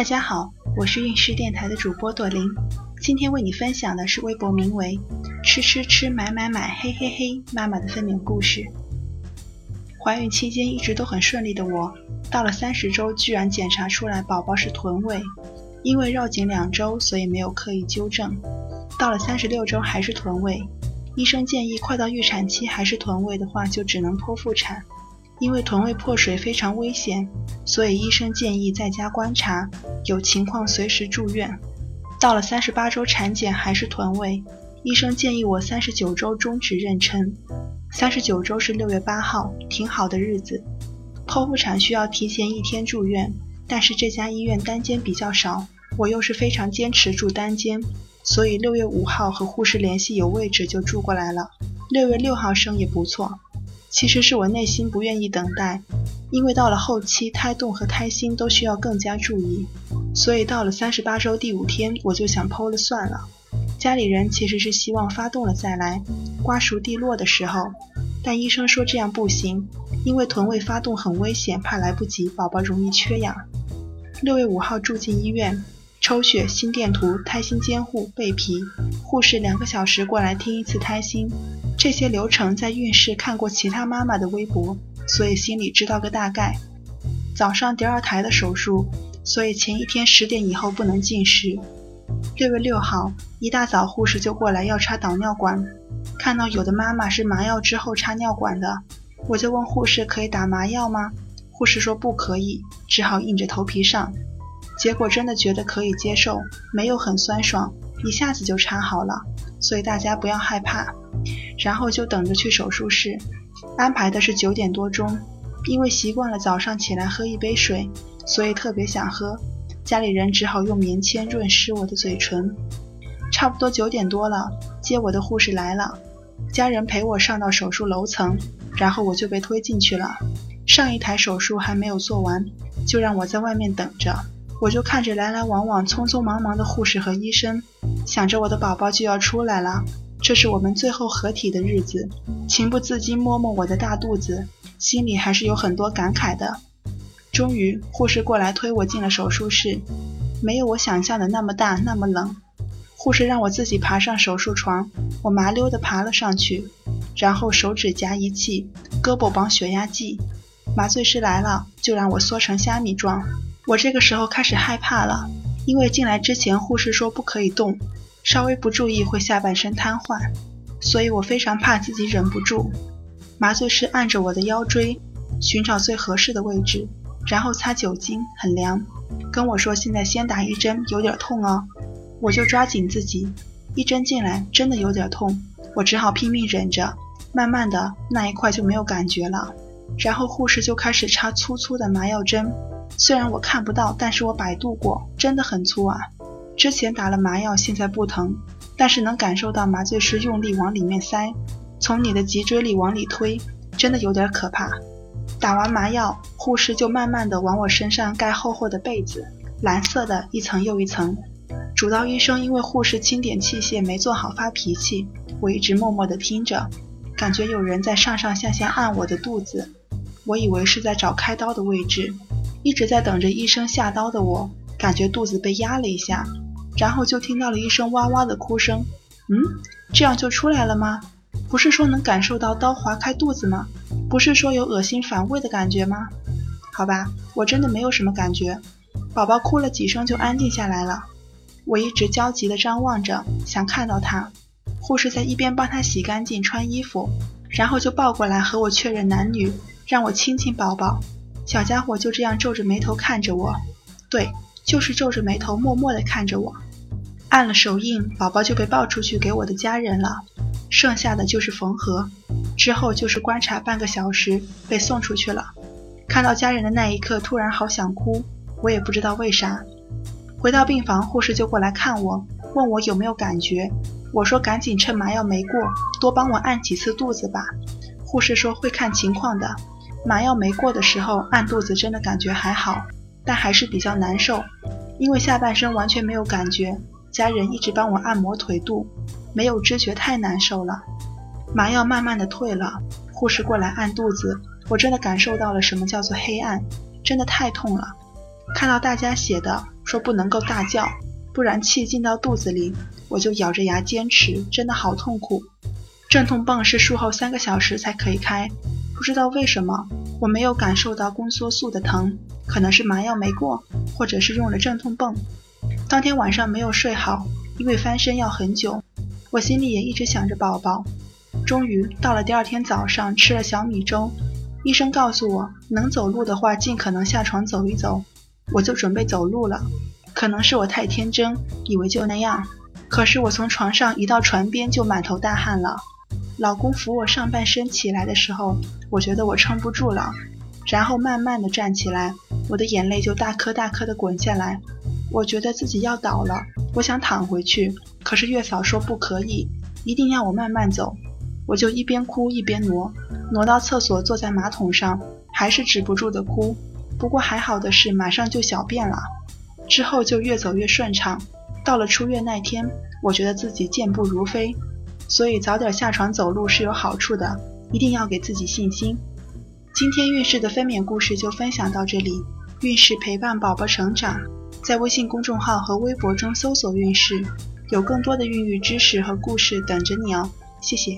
大家好，我是运势电台的主播朵琳，今天为你分享的是微博名为“吃吃吃买买买嘿嘿嘿”妈妈的分娩故事。怀孕期间一直都很顺利的我，到了三十周居然检查出来宝宝是臀位，因为绕颈两周，所以没有刻意纠正。到了三十六周还是臀位，医生建议快到预产期还是臀位的话，就只能剖腹产。因为臀位破水非常危险，所以医生建议在家观察，有情况随时住院。到了三十八周产检还是臀位，医生建议我三十九周终止妊娠。三十九周是六月八号，挺好的日子。剖腹产需要提前一天住院，但是这家医院单间比较少，我又是非常坚持住单间，所以六月五号和护士联系有位置就住过来了。六月六号生也不错。其实是我内心不愿意等待，因为到了后期，胎动和胎心都需要更加注意，所以到了三十八周第五天，我就想剖了算了。家里人其实是希望发动了再来，瓜熟蒂落的时候，但医生说这样不行，因为臀位发动很危险，怕来不及，宝宝容易缺氧。六月五号住进医院，抽血、心电图、胎心监护、备皮，护士两个小时过来听一次胎心。这些流程在孕室看过其他妈妈的微博，所以心里知道个大概。早上第二台的手术，所以前一天十点以后不能进食。六月六号一大早，护士就过来要插导尿管，看到有的妈妈是麻药之后插尿管的，我就问护士可以打麻药吗？护士说不可以，只好硬着头皮上。结果真的觉得可以接受，没有很酸爽，一下子就插好了，所以大家不要害怕。然后就等着去手术室，安排的是九点多钟。因为习惯了早上起来喝一杯水，所以特别想喝。家里人只好用棉签润湿我的嘴唇。差不多九点多了，接我的护士来了，家人陪我上到手术楼层，然后我就被推进去了。上一台手术还没有做完，就让我在外面等着。我就看着来来往往、匆匆忙忙的护士和医生，想着我的宝宝就要出来了。这是我们最后合体的日子，情不自禁摸摸我的大肚子，心里还是有很多感慨的。终于，护士过来推我进了手术室，没有我想象的那么大，那么冷。护士让我自己爬上手术床，我麻溜地爬了上去，然后手指夹仪器，胳膊绑血压计。麻醉师来了，就让我缩成虾米状。我这个时候开始害怕了，因为进来之前护士说不可以动。稍微不注意会下半身瘫痪，所以我非常怕自己忍不住。麻醉师按着我的腰椎，寻找最合适的位置，然后擦酒精，很凉，跟我说现在先打一针，有点痛哦。我就抓紧自己，一针进来真的有点痛，我只好拼命忍着。慢慢的那一块就没有感觉了，然后护士就开始插粗粗的麻药针，虽然我看不到，但是我百度过，真的很粗啊。之前打了麻药，现在不疼，但是能感受到麻醉师用力往里面塞，从你的脊椎里往里推，真的有点可怕。打完麻药，护士就慢慢的往我身上盖厚厚的被子，蓝色的一层又一层。主刀医生因为护士清点器械没做好发脾气，我一直默默的听着，感觉有人在上上下下按我的肚子，我以为是在找开刀的位置，一直在等着医生下刀的我，感觉肚子被压了一下。然后就听到了一声哇哇的哭声，嗯，这样就出来了吗？不是说能感受到刀划开肚子吗？不是说有恶心反胃的感觉吗？好吧，我真的没有什么感觉。宝宝哭了几声就安定下来了。我一直焦急地张望着，想看到他。护士在一边帮他洗干净、穿衣服，然后就抱过来和我确认男女，让我亲亲宝宝。小家伙就这样皱着眉头看着我，对，就是皱着眉头默默地看着我。按了手印，宝宝就被抱出去给我的家人了，剩下的就是缝合，之后就是观察半个小时，被送出去了。看到家人的那一刻，突然好想哭，我也不知道为啥。回到病房，护士就过来看我，问我有没有感觉。我说赶紧趁麻药没过，多帮我按几次肚子吧。护士说会看情况的，麻药没过的时候按肚子真的感觉还好，但还是比较难受，因为下半身完全没有感觉。家人一直帮我按摩腿肚，没有知觉，太难受了。麻药慢慢的退了，护士过来按肚子，我真的感受到了什么叫做黑暗，真的太痛了。看到大家写的说不能够大叫，不然气进到肚子里。我就咬着牙坚持，真的好痛苦。镇痛泵是术后三个小时才可以开，不知道为什么我没有感受到宫缩素的疼，可能是麻药没过，或者是用了镇痛泵。当天晚上没有睡好，因为翻身要很久，我心里也一直想着宝宝。终于到了第二天早上，吃了小米粥。医生告诉我，能走路的话，尽可能下床走一走。我就准备走路了。可能是我太天真，以为就那样。可是我从床上一到船边就满头大汗了。老公扶我上半身起来的时候，我觉得我撑不住了，然后慢慢的站起来，我的眼泪就大颗大颗的滚下来。我觉得自己要倒了，我想躺回去，可是月嫂说不可以，一定要我慢慢走。我就一边哭一边挪，挪到厕所坐在马桶上，还是止不住的哭。不过还好的是，马上就小便了，之后就越走越顺畅。到了出院那天，我觉得自己健步如飞，所以早点下床走路是有好处的，一定要给自己信心。今天孕氏的分娩故事就分享到这里，孕氏陪伴宝宝成长，在微信公众号和微博中搜索“运势”，有更多的孕育知识和故事等着你哦。谢谢。